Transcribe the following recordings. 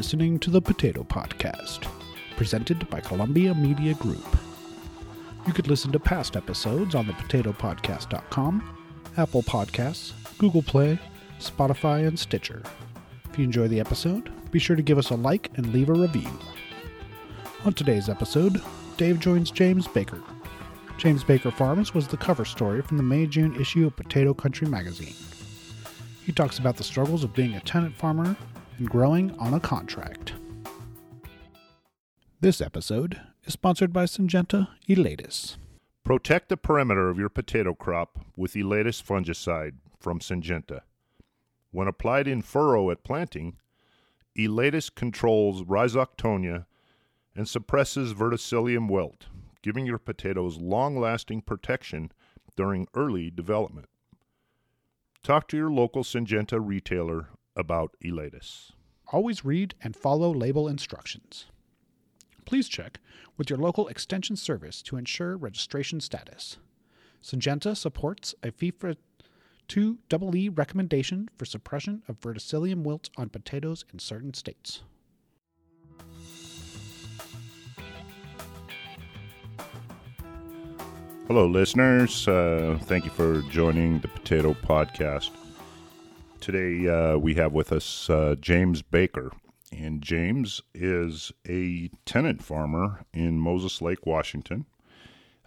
listening to the Potato Podcast, presented by Columbia Media Group. You could listen to past episodes on thepotatopodcast.com, Apple Podcasts, Google Play, Spotify, and Stitcher. If you enjoy the episode, be sure to give us a like and leave a review. On today's episode, Dave joins James Baker. James Baker Farms was the cover story from the May June issue of Potato Country magazine. He talks about the struggles of being a tenant farmer and growing on a contract. This episode is sponsored by Syngenta Elatus. Protect the perimeter of your potato crop with Elatus fungicide from Syngenta. When applied in furrow at planting, Elatus controls rhizoctonia and suppresses verticillium wilt, giving your potatoes long lasting protection during early development. Talk to your local Syngenta retailer about Elatus. Always read and follow label instructions. Please check with your local extension service to ensure registration status. Syngenta supports a FIFRA 2 EE recommendation for suppression of verticillium wilt on potatoes in certain states. Hello, listeners. Uh, thank you for joining the Potato Podcast. Today uh, we have with us uh, James Baker. And James is a tenant farmer in Moses Lake, Washington,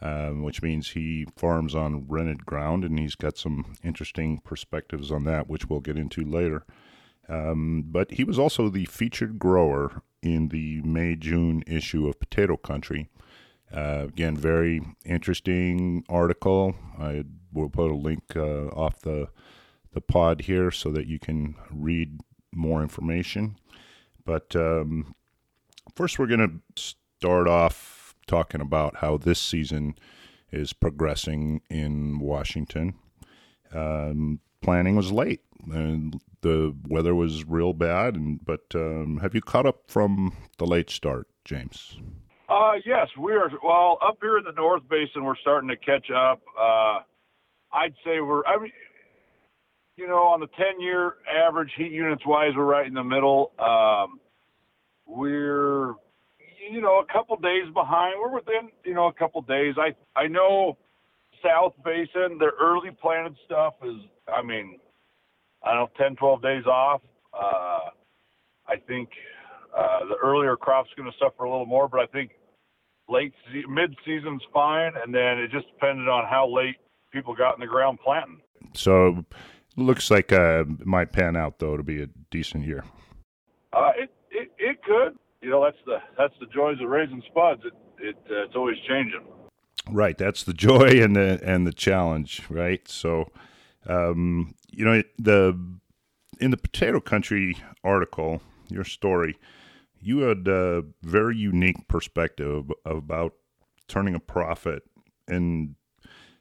um, which means he farms on rented ground, and he's got some interesting perspectives on that, which we'll get into later. Um, but he was also the featured grower in the May June issue of Potato Country uh, again, very interesting article. I will put a link uh, off the the pod here so that you can read more information. But um, first, we're going to start off talking about how this season is progressing in Washington. Um, planning was late, and the weather was real bad. And but um, have you caught up from the late start, James? Uh, yes, we are. Well, up here in the North Basin, we're starting to catch up. Uh, I'd say we're. I mean, you know, on the 10-year average heat units wise, we're right in the middle. Um, we're, you know, a couple days behind. We're within, you know, a couple days. I I know South Basin, their early planted stuff is. I mean, I don't know, 10, 12 days off. Uh, I think uh, the earlier crop's going to suffer a little more, but I think late mid season's fine, and then it just depended on how late people got in the ground planting. So, looks like uh, it might pan out though to be a decent year. Uh, it, it it could. You know, that's the that's the joys of raising spuds. It it uh, it's always changing. Right, that's the joy and the and the challenge, right? So, um, you know, the in the potato country article, your story, you had a very unique perspective about turning a profit and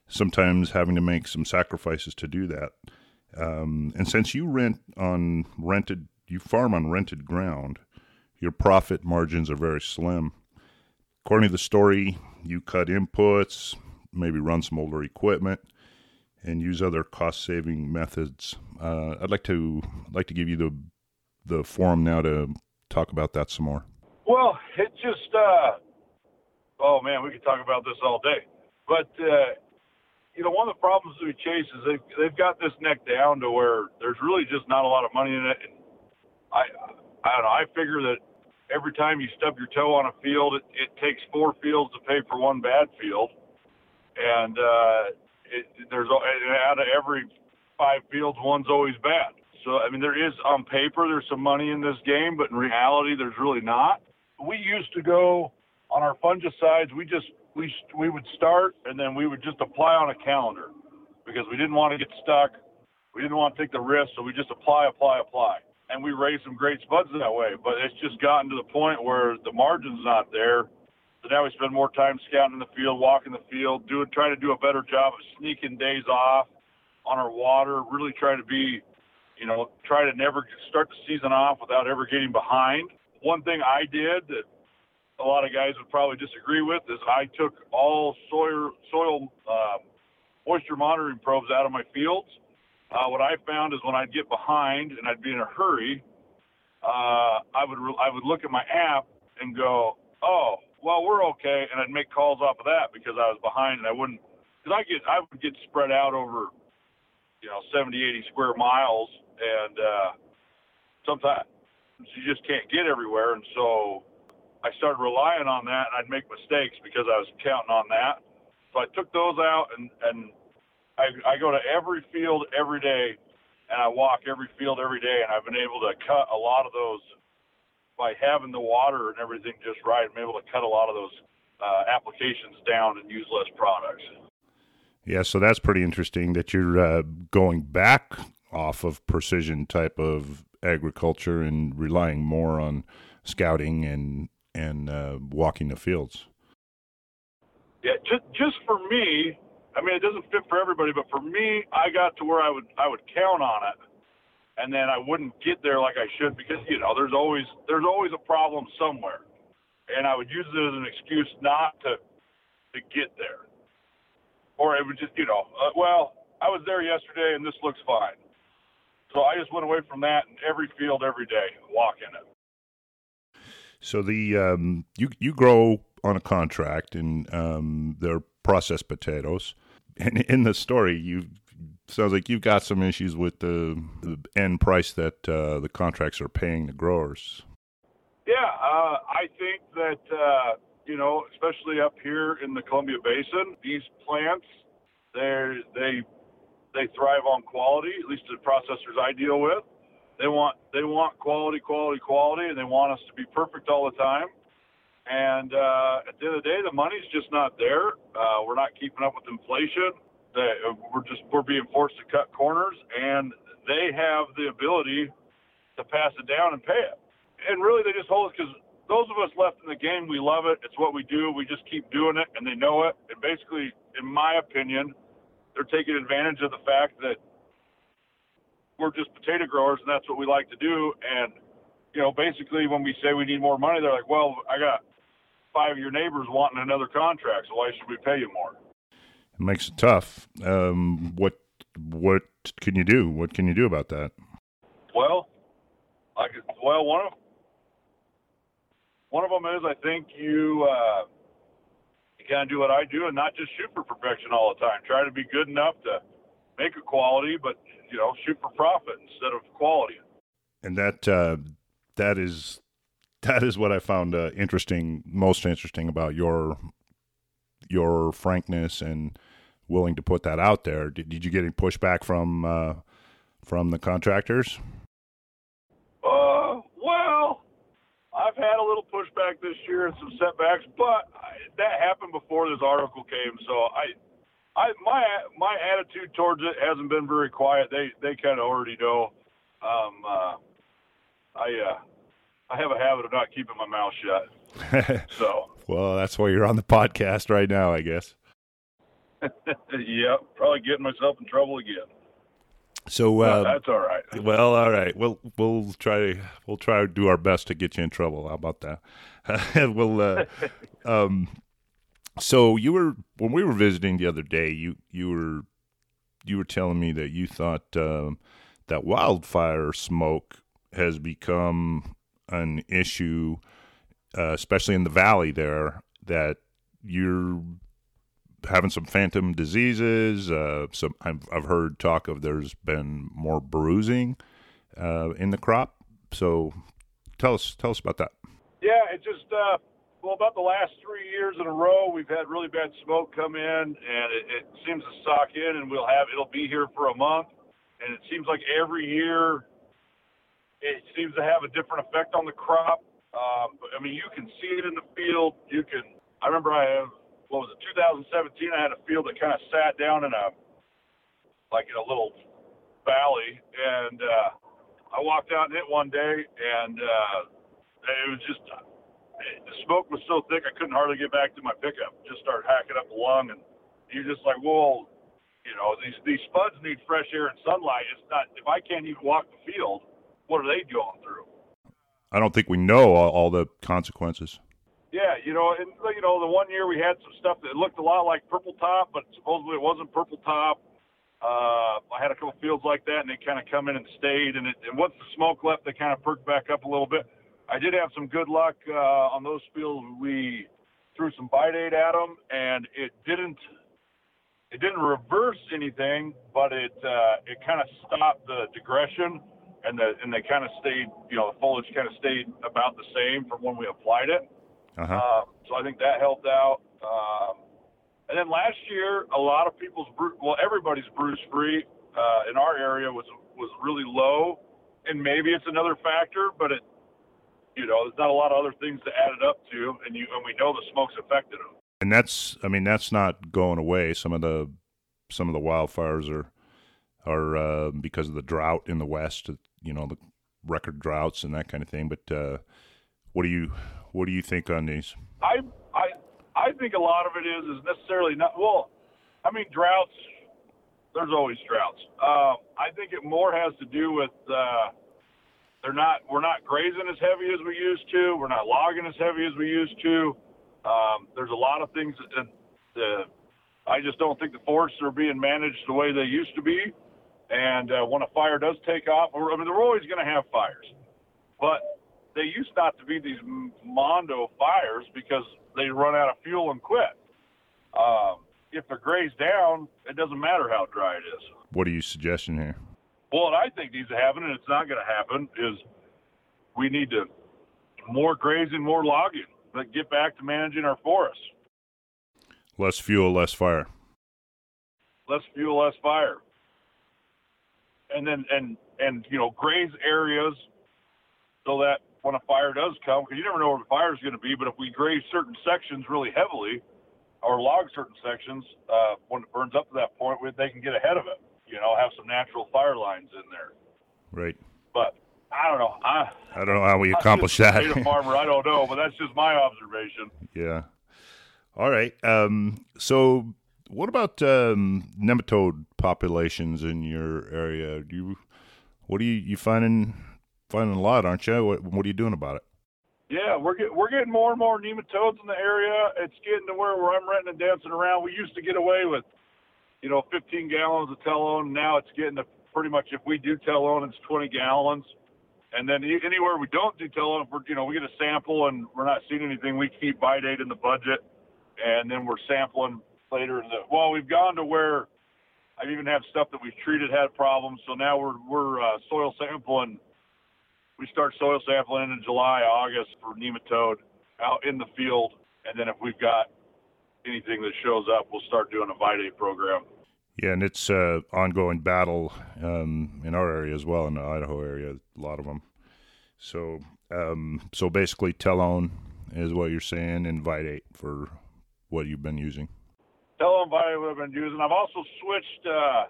sometimes having to make some sacrifices to do that. Um, and since you rent on rented, you farm on rented ground, your profit margins are very slim. According to the story, you cut inputs, maybe run some older equipment, and use other cost-saving methods. Uh, I'd like to I'd like to give you the the forum now to talk about that some more? Well, it just, uh, oh man, we could talk about this all day. But, uh, you know, one of the problems we chase is they've, they've got this neck down to where there's really just not a lot of money in it. And I, I don't know, I figure that every time you stub your toe on a field, it, it takes four fields to pay for one bad field. And, uh, it, there's out of every five fields, one's always bad. So I mean, there is on paper there's some money in this game, but in reality there's really not. We used to go on our fungicides. We just we we would start and then we would just apply on a calendar because we didn't want to get stuck. We didn't want to take the risk, so we just apply, apply, apply, and we raised some great spuds that way. But it's just gotten to the point where the margin's not there. So now we spend more time scouting in the field, walking the field, doing trying to do a better job of sneaking days off on our water, really trying to be you know, try to never start the season off without ever getting behind. One thing I did that a lot of guys would probably disagree with is I took all soil soil uh, moisture monitoring probes out of my fields. Uh, what I found is when I'd get behind and I'd be in a hurry, uh, I would re- I would look at my app and go, oh, well, we're okay, and I'd make calls off of that because I was behind and I wouldn't because I get I would get spread out over you know 70, 80 square miles, and uh, sometimes you just can't get everywhere, and so I started relying on that, and I'd make mistakes because I was counting on that. So I took those out, and and I, I go to every field every day, and I walk every field every day, and I've been able to cut a lot of those by having the water and everything just right. I'm able to cut a lot of those uh, applications down and use less products. Yeah, so that's pretty interesting that you're uh, going back off of precision type of agriculture and relying more on scouting and and uh, walking the fields. Yeah, just just for me, I mean, it doesn't fit for everybody, but for me, I got to where I would I would count on it, and then I wouldn't get there like I should because you know there's always there's always a problem somewhere, and I would use it as an excuse not to to get there, or it would just you know uh, well I was there yesterday and this looks fine, so I just went away from that and every field every day, walking it. So the um, you you grow on a contract and um, they're processed potatoes. And in the story, you sounds like you've got some issues with the, the end price that uh, the contracts are paying the growers. Yeah, uh, I think that uh, you know, especially up here in the Columbia Basin, these plants they they they thrive on quality. At least the processors I deal with, they want they want quality, quality, quality, and they want us to be perfect all the time. And uh, at the end of the day, the money's just not there. Uh, we're not keeping up with inflation. They, we're just we're being forced to cut corners, and they have the ability to pass it down and pay it. And really, they just hold it because those of us left in the game, we love it. It's what we do. We just keep doing it, and they know it. And basically, in my opinion, they're taking advantage of the fact that we're just potato growers, and that's what we like to do. And you know, basically, when we say we need more money, they're like, "Well, I got five of your neighbors wanting another contract, so why should we pay you more? It makes it tough. Um, what what can you do? What can you do about that? Well, I could, well one of one of them is I think you uh, you kind of do what I do and not just shoot for perfection all the time. Try to be good enough to make a quality, but you know shoot for profit instead of quality. And that uh, that is that is what I found uh, interesting, most interesting about your your frankness and willing to put that out there. Did, did you get any pushback from uh, from the contractors? Uh, well, I've had a little pushback this year and some setbacks, but I, that happened before this article came. So I, I my my attitude towards it hasn't been very quiet. They they kind of already know. Um, uh, I uh, I have a habit of not keeping my mouth shut. so. well, that's why you're on the podcast right now, I guess. yep, probably getting myself in trouble again. So uh, that's all right. Well, all right. We'll we'll try we'll try to do our best to get you in trouble. How about that? we'll. Uh, um, so you were when we were visiting the other day. You you were you were telling me that you thought um, that wildfire smoke has become an issue, uh, especially in the valley there, that you're having some phantom diseases. Uh, some I've, I've, heard talk of there's been more bruising uh, in the crop. So tell us tell us about that. Yeah, it just uh, well about the last three years in a row we've had really bad smoke come in, and it, it seems to sock in, and we'll have it'll be here for a month, and it seems like every year it seems to have a different effect on the crop. Um, I mean, you can see it in the field. You can. I remember I have what was it 2017? I had a field that kind of sat down in a like in a little valley, and uh, I walked out in it one day, and uh, it was just the smoke was so thick I couldn't hardly get back to my pickup. Just started hacking up the lung, and you're just like, whoa, you know, these these spuds need fresh air and sunlight. It's not if I can't even walk the field what are they going through? I don't think we know all, all the consequences. Yeah, you know, and you know, the one year we had some stuff that looked a lot like purple top, but supposedly it wasn't purple top. Uh, I had a couple fields like that, and they kind of come in and stayed. And, it, and once the smoke left, they kind of perked back up a little bit. I did have some good luck uh, on those fields. We threw some Vydate at them, and it didn't it didn't reverse anything, but it uh, it kind of stopped the digression, and the and they kind of stayed. You know, the foliage kind of stayed about the same from when we applied it. Uh-huh. Uh, so I think that helped out. Um, and then last year, a lot of people's bru- well, everybody's bruise free uh, in our area was was really low, and maybe it's another factor, but it you know there's not a lot of other things to add it up to, and you and we know the smoke's affected them. And that's I mean that's not going away. Some of the some of the wildfires are are uh, because of the drought in the west. You know the record droughts and that kind of thing. But uh, what do you what do you think on these? I I I think a lot of it is is necessarily not well. I mean droughts. There's always droughts. Um, I think it more has to do with uh, they're not we're not grazing as heavy as we used to. We're not logging as heavy as we used to. Um, there's a lot of things that uh, I just don't think the forests are being managed the way they used to be. And uh, when a fire does take off, I mean, they're always going to have fires, but they used not to be these mondo fires because they run out of fuel and quit. Um, if they're grazed down, it doesn't matter how dry it is. What are you suggesting here? Well, what I think needs to happen, and it's not going to happen, is we need to more grazing, more logging, but get back to managing our forests. Less fuel, less fire. Less fuel, less fire. And then and and you know graze areas so that when a fire does come, because you never know where the fire is going to be, but if we graze certain sections really heavily or log certain sections, uh, when it burns up to that point, they can get ahead of it. You know, have some natural fire lines in there. Right. But I don't know. I I don't know how we accomplish that. farmer, I don't know, but that's just my observation. yeah. All right. Um, so, what about um, nematode populations in your area? Do you what are you you finding finding a lot, aren't you? What what are you doing about it? Yeah, we're get, we're getting more and more nematodes in the area. It's getting to where, where I'm renting and dancing around. We used to get away with, you know, 15 gallons of telone. Now it's getting to pretty much if we do telone, it's 20 gallons. And then anywhere we don't do telone, if we're, you know, we get a sample and we're not seeing anything, we keep Vydate in the budget, and then we're sampling later in the. Well, we've gone to where I even have stuff that we've treated had problems, so now we're we're uh, soil sampling we start soil sampling in July, August for nematode out in the field, and then if we've got anything that shows up, we'll start doing a Vydate program. Yeah, and it's uh, ongoing battle um, in our area as well, in the Idaho area, a lot of them. So, um, so basically, telone is what you're saying, and Vydate for what you've been using. Telone Vydate what I've been using. I've also switched. Uh,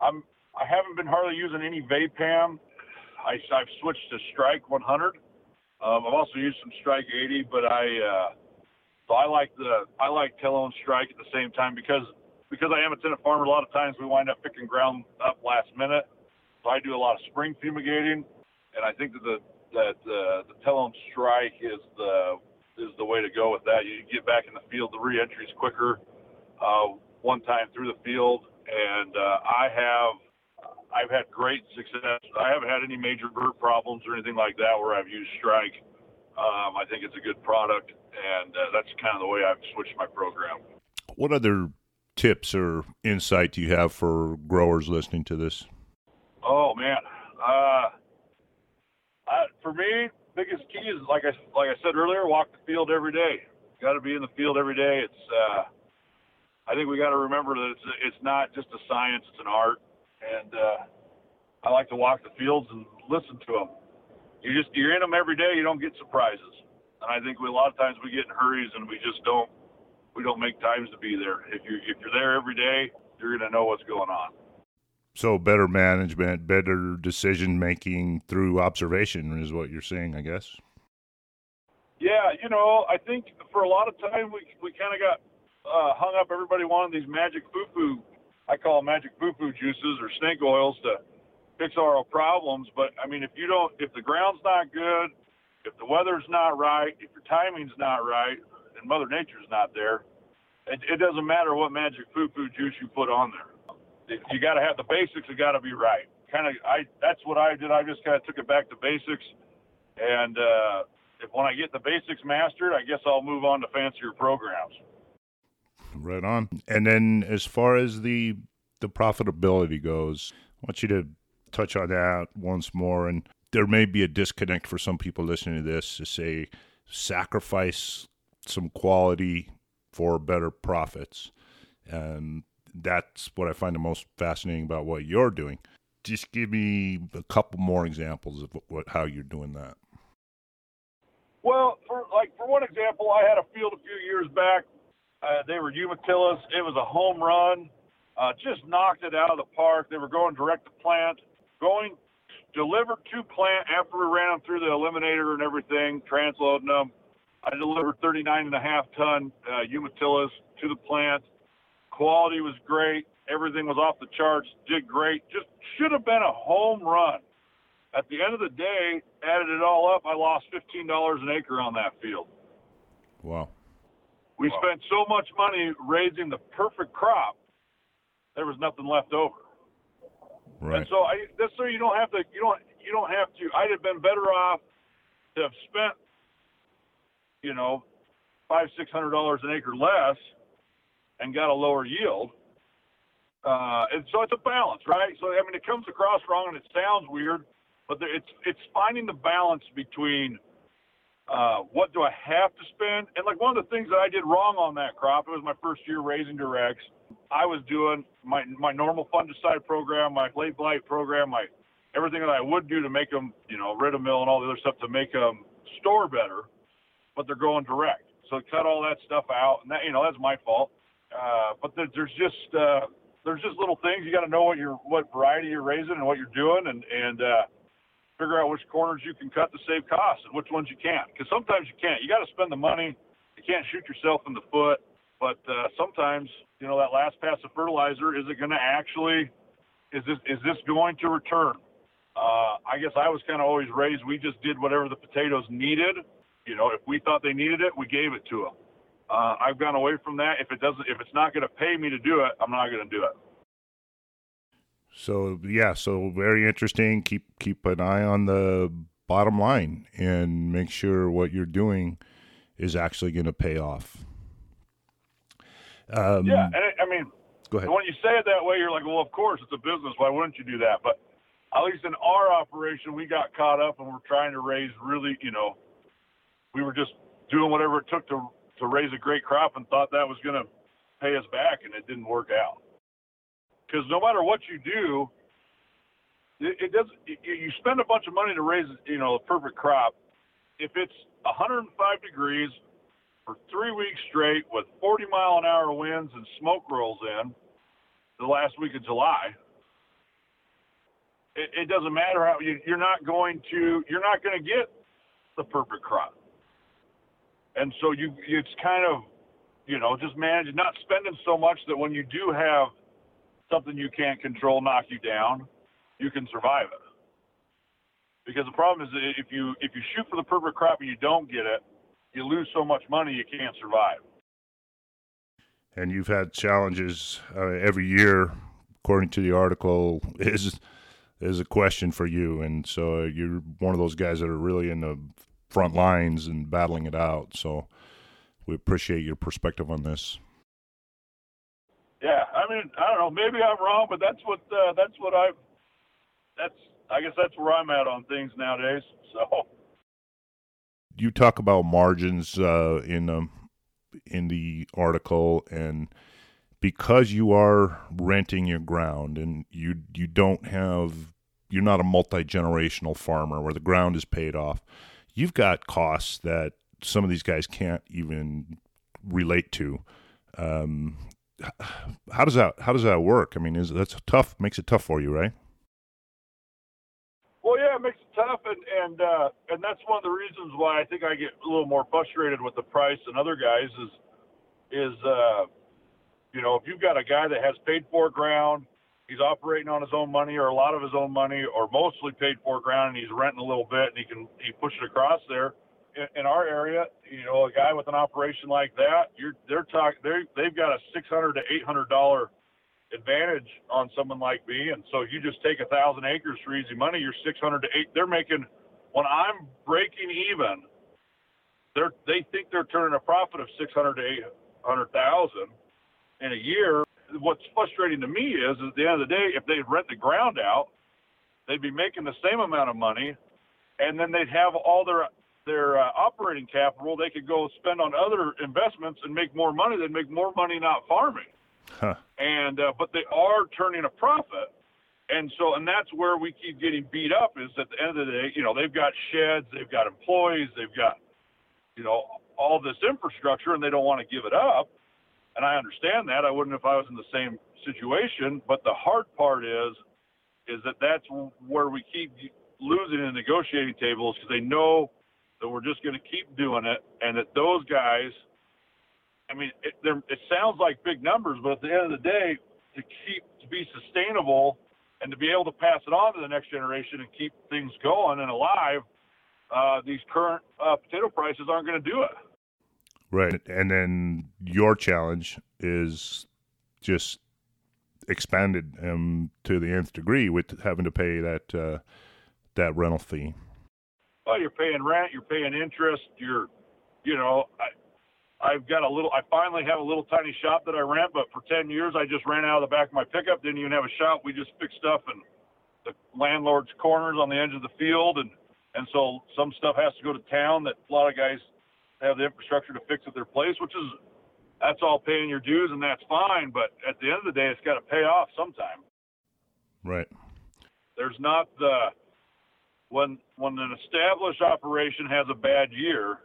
I'm I haven't been hardly using any Vapam. I, I've switched to Strike 100. Um, I've also used some Strike 80, but I uh, so I like the I like Telone Strike at the same time because because I am a tenant farmer. A lot of times we wind up picking ground up last minute, so I do a lot of spring fumigating, and I think that the that uh, the Telone Strike is the is the way to go with that. You get back in the field, the reentry is quicker. Uh, one time through the field, and uh, I have I've had great success. I haven't had any major bird problems or anything like that where I've used Strike. Um, I think it's a good product, and uh, that's kind of the way I've switched my program. What other tips or insight do you have for growers listening to this? Oh man, uh, I, for me, biggest key is like I like I said earlier, walk the field every day. Got to be in the field every day. It's uh, I think we got to remember that it's it's not just a science; it's an art and uh, I like to walk the fields and listen to them. You just you're in them every day. You don't get surprises, I think we, a lot of times we get in hurries and we just don't we don't make times to be there. If you if you're there every day, you're going to know what's going on. So better management, better decision making through observation is what you're saying, I guess. Yeah, you know, I think for a lot of time we we kind of got uh, hung up. Everybody wanted these magic foo foo I call them magic foo-foo juices or snake oils to fix our problems. But I mean, if you don't, if the ground's not good, if the weather's not right, if your timing's not right, and Mother Nature's not there, it, it doesn't matter what magic foo-foo juice you put on there. you got to have the basics. Have got to be right. Kind of, I that's what I did. I just kind of took it back to basics, and uh, if when I get the basics mastered, I guess I'll move on to fancier programs. Right on. And then as far as the the profitability goes, I want you to touch on that once more. And there may be a disconnect for some people listening to this to say sacrifice some quality for better profits. And that's what I find the most fascinating about what you're doing. Just give me a couple more examples of what how you're doing that. Well, for like for one example, I had a field a few years back. Uh, they were Umatillas. It was a home run. Uh, just knocked it out of the park. They were going direct to plant, going delivered to plant after we ran them through the eliminator and everything, transloading them. I delivered 39 and a half ton uh, Umatillas to the plant. Quality was great. Everything was off the charts. Did great. Just should have been a home run. At the end of the day, added it all up, I lost $15 an acre on that field. Wow. We wow. spent so much money raising the perfect crop, there was nothing left over. Right. And so I, that's so you don't have to, you don't, you don't have to. I'd have been better off to have spent, you know, five, six hundred dollars an acre less and got a lower yield. Uh, and so it's a balance, right? So I mean, it comes across wrong and it sounds weird, but there, it's it's finding the balance between uh, what do I have to spend, and like one of the things that I did wrong on that crop, it was my first year raising directs. I was doing my my normal fungicide program, my late blight program, my everything that I would do to make them, you know, Ridomil and all the other stuff to make them store better, but they're going direct. So cut all that stuff out, and that you know that's my fault. Uh, but there's just uh, there's just little things you got to know what you're what variety you're raising and what you're doing, and and uh, figure out which corners you can cut to save costs and which ones you can't. Because sometimes you can't. You got to spend the money. You can't shoot yourself in the foot. But uh, sometimes you know that last pass of fertilizer is it going to actually is this is this going to return? Uh, I guess I was kind of always raised. We just did whatever the potatoes needed. You know, if we thought they needed it, we gave it to them. Uh, I've gone away from that. If it doesn't, if it's not going to pay me to do it, I'm not going to do it. So yeah, so very interesting. Keep keep an eye on the bottom line and make sure what you're doing is actually going to pay off. Um, yeah, and it, I mean, go ahead. When you say it that way, you're like, well, of course, it's a business. Why wouldn't you do that? But at least in our operation, we got caught up and we're trying to raise really, you know, we were just doing whatever it took to to raise a great crop and thought that was going to pay us back, and it didn't work out. Because no matter what you do, it, it doesn't. You spend a bunch of money to raise, you know, a perfect crop. If it's 105 degrees for three weeks straight with 40 mile an hour winds and smoke rolls in the last week of July, it, it doesn't matter how you, you're not going to you're not going to get the perfect crop. And so you it's kind of you know just managing not spending so much that when you do have something you can't control knock you down you can survive it. Because the problem is if you if you shoot for the perfect crop and you don't get it you lose so much money you can't survive and you've had challenges uh, every year according to the article is is a question for you and so you're one of those guys that are really in the front lines and battling it out. So we appreciate your perspective on this. Yeah, I mean, I don't know. Maybe I'm wrong, but that's what uh, that's what I've. That's I guess that's where I'm at on things nowadays. So you talk about margins uh, in the in the article, and because you are renting your ground and you you don't have you're not a multi generational farmer where the ground is paid off you've got costs that some of these guys can't even relate to. Um, how does that how does that work? I mean, is that's tough? Makes it tough for you, right? Makes it tough, and and uh, and that's one of the reasons why I think I get a little more frustrated with the price than other guys is is uh, you know if you've got a guy that has paid for ground he's operating on his own money or a lot of his own money or mostly paid for ground and he's renting a little bit and he can he push it across there in, in our area you know a guy with an operation like that you're they're talking they they've got a 600 to 800 dollar advantage on someone like me. And so you just take a thousand acres for easy money, you're 600 to eight. They're making, when I'm breaking even, they're, they think they're turning a profit of 600 to 800,000 in a year. What's frustrating to me is, is at the end of the day, if they rent the ground out, they'd be making the same amount of money and then they'd have all their their uh, operating capital they could go spend on other investments and make more money they'd make more money not farming Huh. and uh, but they are turning a profit and so and that's where we keep getting beat up is at the end of the day you know they've got sheds they've got employees they've got you know all this infrastructure and they don't want to give it up and i understand that i wouldn't if i was in the same situation but the hard part is is that that's where we keep losing in negotiating tables because they know that we're just going to keep doing it, and that those guys. I mean, it, it sounds like big numbers, but at the end of the day, to keep to be sustainable and to be able to pass it on to the next generation and keep things going and alive, uh, these current uh, potato prices aren't going to do it. Right. And then your challenge is just expanded um, to the nth degree with having to pay that uh, that rental fee. well, you're paying rent, you're paying interest, you're, you know, I, I've got a little, I finally have a little tiny shop that I rent, but for 10 years I just ran out of the back of my pickup, didn't even have a shop. We just fixed stuff in the landlord's corners on the edge of the field. And, and so some stuff has to go to town that a lot of guys have the infrastructure to fix at their place, which is, that's all paying your dues and that's fine. But at the end of the day, it's got to pay off sometime Right. there's not the when when an established operation has a bad year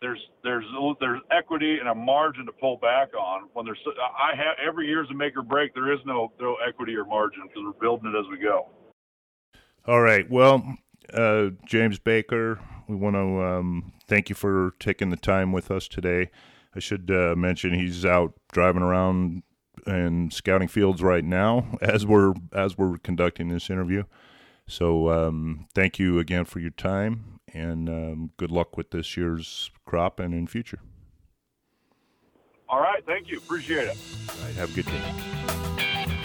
there's there's there's equity and a margin to pull back on when there's i have every year's a make or break there is no no equity or margin because we're building it as we go All right. Well, uh, James Baker, we want to um, thank you for taking the time with us today. I should uh, mention he's out driving around and scouting fields right now as we're as we're conducting this interview. So um, thank you again for your time and um, good luck with this year's crop and in future. all right thank you appreciate it All right, have a good day.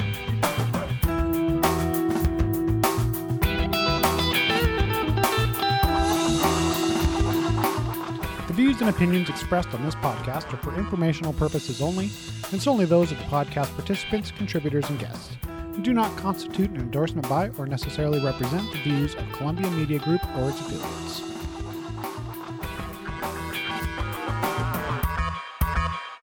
The views and opinions expressed on this podcast are for informational purposes only and solely those of the podcast participants, contributors, and guests, and do not constitute an endorsement by or necessarily represent the views of Columbia Media Group or its affiliates.